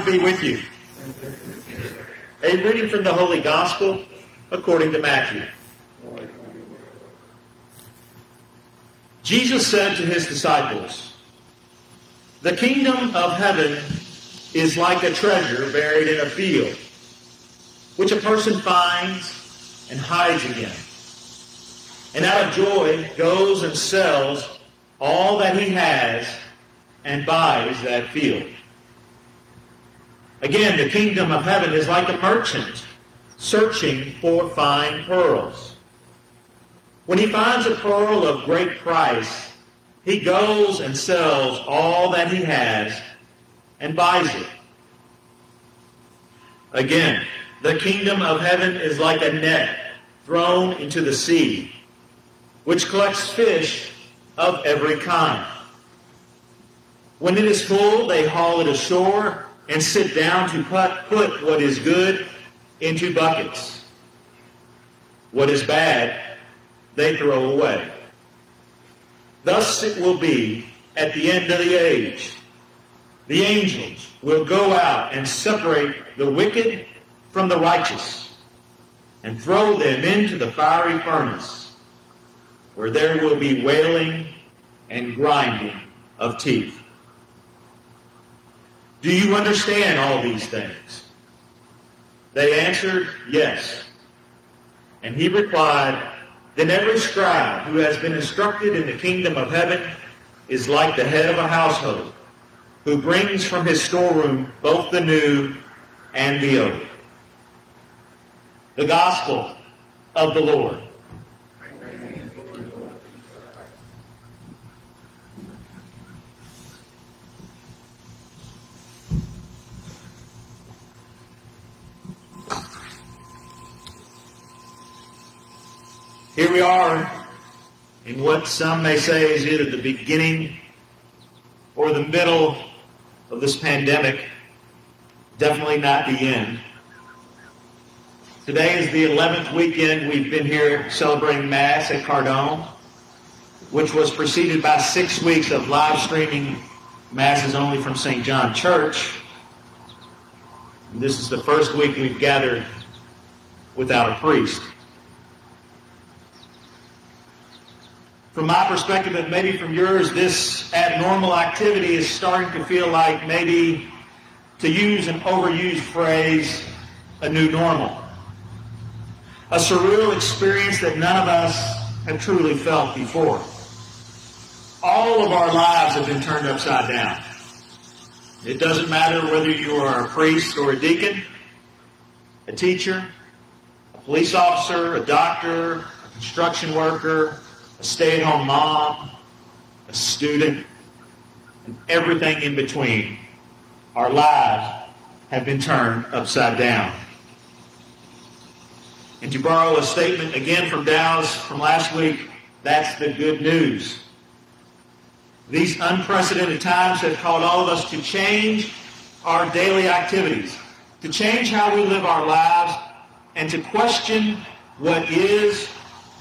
Lord be with you. A reading from the Holy Gospel according to Matthew. Jesus said to his disciples, The kingdom of heaven is like a treasure buried in a field, which a person finds and hides again. And out of joy goes and sells all that he has and buys that field. Again, the kingdom of heaven is like a merchant searching for fine pearls. When he finds a pearl of great price, he goes and sells all that he has and buys it. Again, the kingdom of heaven is like a net thrown into the sea, which collects fish of every kind. When it is full, they haul it ashore and sit down to put, put what is good into buckets. What is bad, they throw away. Thus it will be at the end of the age. The angels will go out and separate the wicked from the righteous and throw them into the fiery furnace, where there will be wailing and grinding of teeth. Do you understand all these things? They answered, Yes. And he replied, Then every scribe who has been instructed in the kingdom of heaven is like the head of a household, who brings from his storeroom both the new and the old. The gospel of the Lord. Here we are in what some may say is either the beginning or the middle of this pandemic. Definitely not the end. Today is the 11th weekend we've been here celebrating Mass at Cardone, which was preceded by six weeks of live streaming Masses only from St. John Church. This is the first week we've gathered without a priest. From my perspective and maybe from yours, this abnormal activity is starting to feel like maybe, to use an overused phrase, a new normal. A surreal experience that none of us have truly felt before. All of our lives have been turned upside down. It doesn't matter whether you are a priest or a deacon, a teacher, a police officer, a doctor, a construction worker, a stay-at-home mom, a student, and everything in between, our lives have been turned upside down. And to borrow a statement again from Dow's from last week, that's the good news. These unprecedented times have called all of us to change our daily activities, to change how we live our lives, and to question what is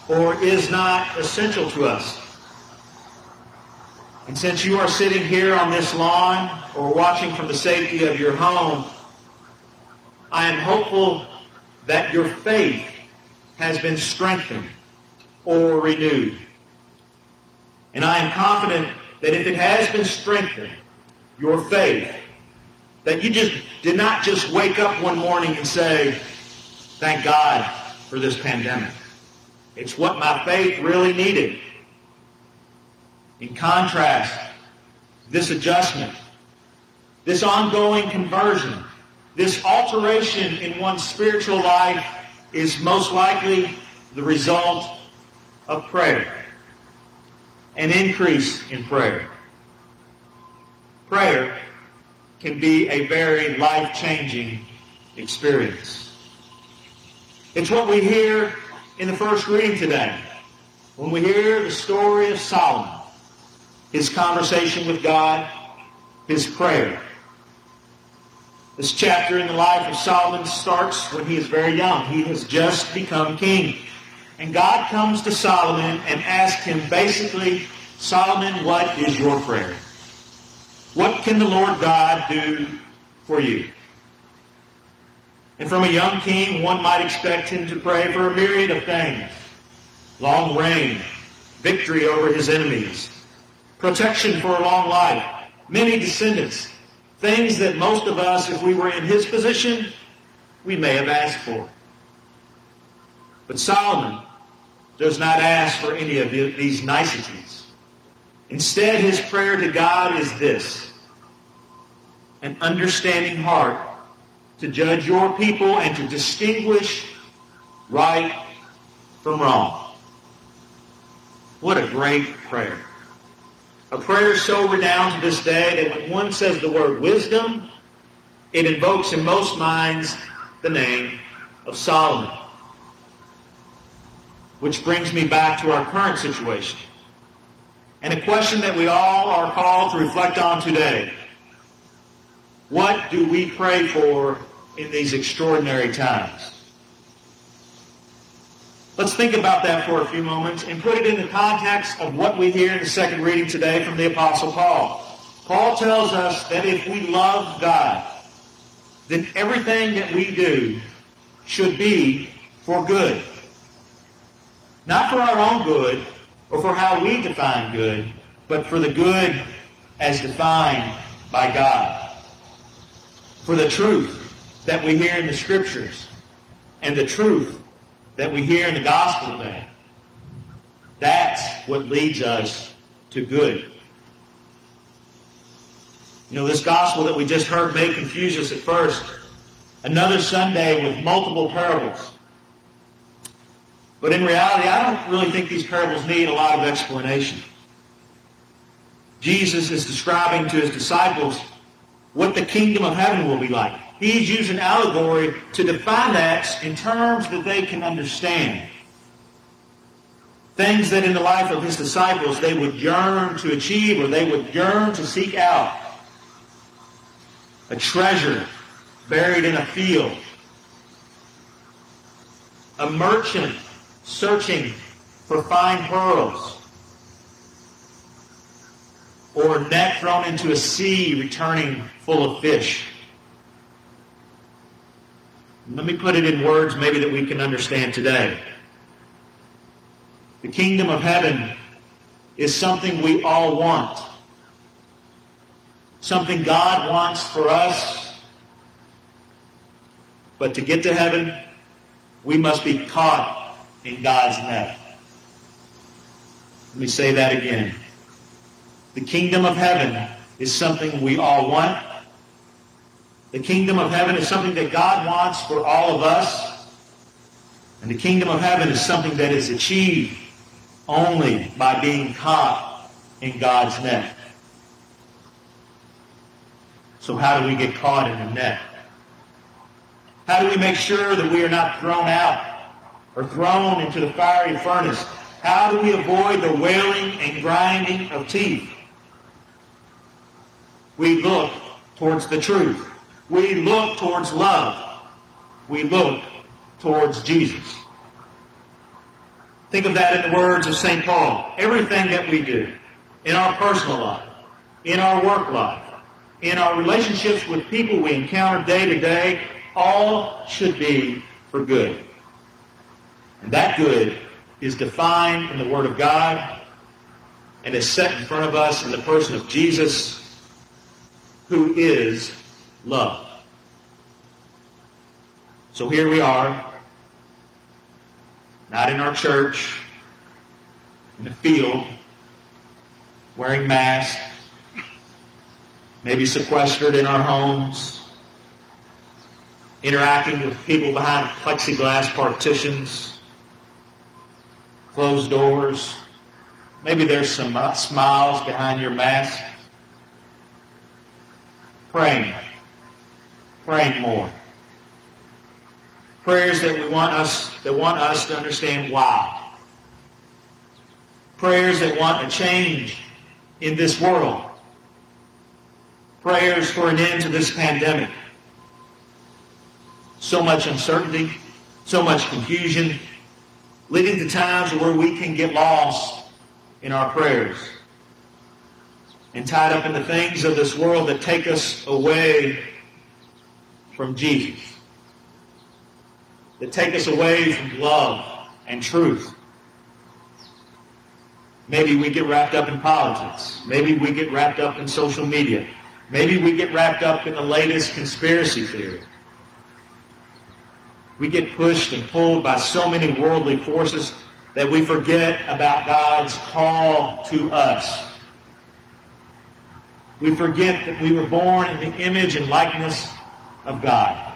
or is not essential to us. And since you are sitting here on this lawn or watching from the safety of your home, I am hopeful that your faith has been strengthened or renewed. And I am confident that if it has been strengthened, your faith, that you just did not just wake up one morning and say, thank God for this pandemic. It's what my faith really needed. In contrast, this adjustment, this ongoing conversion, this alteration in one's spiritual life is most likely the result of prayer, an increase in prayer. Prayer can be a very life-changing experience. It's what we hear in the first reading today when we hear the story of Solomon, his conversation with God, his prayer. This chapter in the life of Solomon starts when he is very young. He has just become king. And God comes to Solomon and asks him basically, Solomon, what is your prayer? What can the Lord God do for you. And from a young king, one might expect him to pray for a myriad of things. Long reign, victory over his enemies, protection for a long life, many descendants, things that most of us, if we were in his position, we may have asked for. But Solomon does not ask for any of these niceties. Instead, his prayer to God is this, an understanding heart to judge your people and to distinguish right from wrong. What a great prayer. A prayer so renowned to this day that when one says the word wisdom, it invokes in most minds the name of Solomon. Which brings me back to our current situation. And a question that we all are called to reflect on today. What do we pray for in these extraordinary times? Let's think about that for a few moments and put it in the context of what we hear in the second reading today from the Apostle Paul. Paul tells us that if we love God, then everything that we do should be for good. Not for our own good or for how we define good, but for the good as defined by God. For the truth that we hear in the Scriptures and the truth that we hear in the gospel today. That's what leads us to good. You know, this gospel that we just heard may confuse us at first. Another Sunday with multiple parables. But in reality, I don't really think these parables need a lot of explanation. Jesus is describing to his disciples what the kingdom of heaven will be like. He's using allegory to define that in terms that they can understand. Things that in the life of his disciples they would yearn to achieve or they would yearn to seek out. A treasure buried in a field. A merchant searching for fine pearls. Or a net thrown into a sea returning full of fish. Let me put it in words maybe that we can understand today. The kingdom of heaven is something we all want. Something God wants for us. But to get to heaven, we must be caught in God's net. Let me say that again. The kingdom of heaven is something we all want. The kingdom of heaven is something that God wants for all of us. And the kingdom of heaven is something that is achieved only by being caught in God's net. So how do we get caught in the net? How do we make sure that we are not thrown out or thrown into the fiery furnace? How do we avoid the wailing and grinding of teeth? We look towards the truth. We look towards love. We look towards Jesus. Think of that in the words of St. Paul. Everything that we do in our personal life, in our work life, in our relationships with people we encounter day to day, all should be for good. And that good is defined in the Word of God and is set in front of us in the person of Jesus, who is love. So here we are, not in our church, in the field, wearing masks, maybe sequestered in our homes, interacting with people behind plexiglass partitions, closed doors. Maybe there's some uh, smiles behind your mask. Praying praying more. Prayers that we want us that want us to understand why. Prayers that want a change in this world. Prayers for an end to this pandemic. So much uncertainty, so much confusion, leading to times where we can get lost in our prayers and tied up in the things of this world that take us away from Jesus, that take us away from love and truth. Maybe we get wrapped up in politics. Maybe we get wrapped up in social media. Maybe we get wrapped up in the latest conspiracy theory. We get pushed and pulled by so many worldly forces that we forget about God's call to us. We forget that we were born in the image and likeness of God.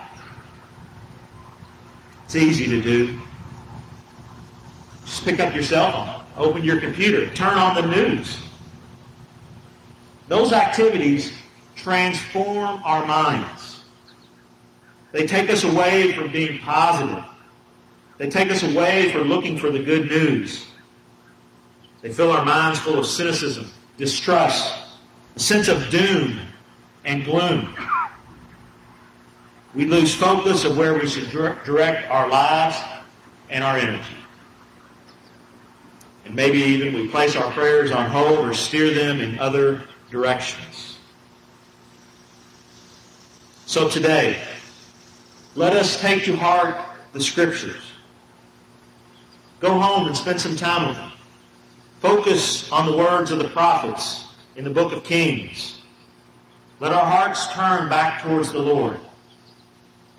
It's easy to do. Just pick up your cell phone, open your computer, turn on the news. Those activities transform our minds. They take us away from being positive. They take us away from looking for the good news. They fill our minds full of cynicism, distrust, a sense of doom and gloom. We lose focus of where we should direct our lives and our energy. And maybe even we place our prayers on hold or steer them in other directions. So today, let us take to heart the Scriptures. Go home and spend some time with them. Focus on the words of the prophets in the book of Kings. Let our hearts turn back towards the Lord.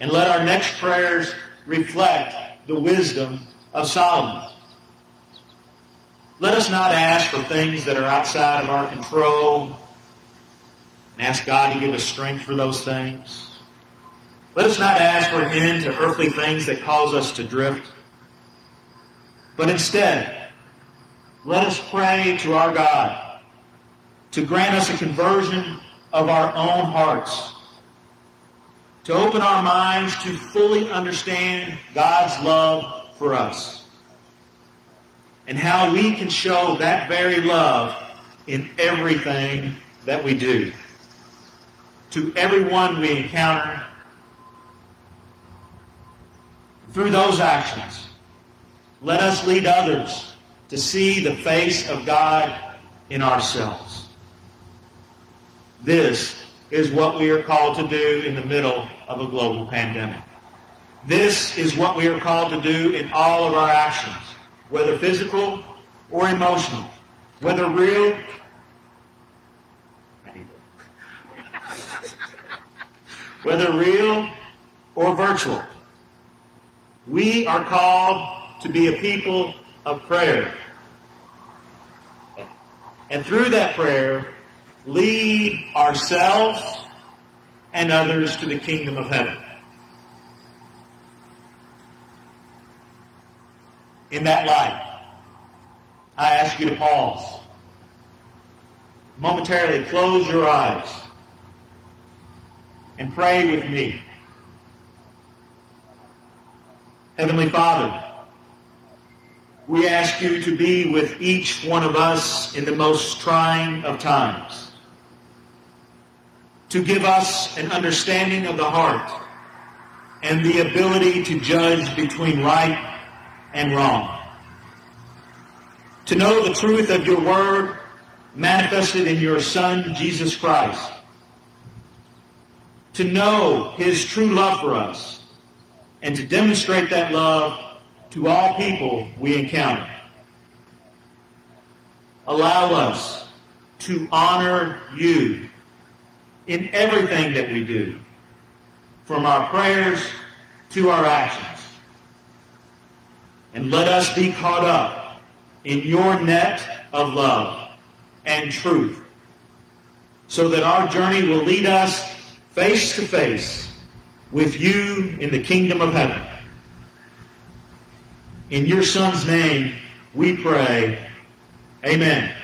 And let our next prayers reflect the wisdom of Solomon. Let us not ask for things that are outside of our control and ask God to give us strength for those things. Let us not ask for an end to earthly things that cause us to drift. But instead, let us pray to our God to grant us a conversion of our own hearts, to open our minds to fully understand God's love for us, and how we can show that very love in everything that we do. To everyone we encounter, through those actions, let us lead others to see the face of God in ourselves. This is what we are called to do in the middle of a global pandemic. This is what we are called to do in all of our actions, whether physical or emotional, whether real whether real or virtual. We are called to be a people of prayer. And through that prayer, lead ourselves and others to the kingdom of heaven. In that light, I ask you to pause. Momentarily close your eyes and pray with me. Heavenly Father, we ask you to be with each one of us in the most trying of times to give us an understanding of the heart and the ability to judge between right and wrong. To know the truth of your word manifested in your Son, Jesus Christ. To know his true love for us and to demonstrate that love to all people we encounter. Allow us to honor you in everything that we do, from our prayers to our actions. And let us be caught up in your net of love and truth so that our journey will lead us face to face with you in the kingdom of heaven. In your Son's name, we pray. Amen.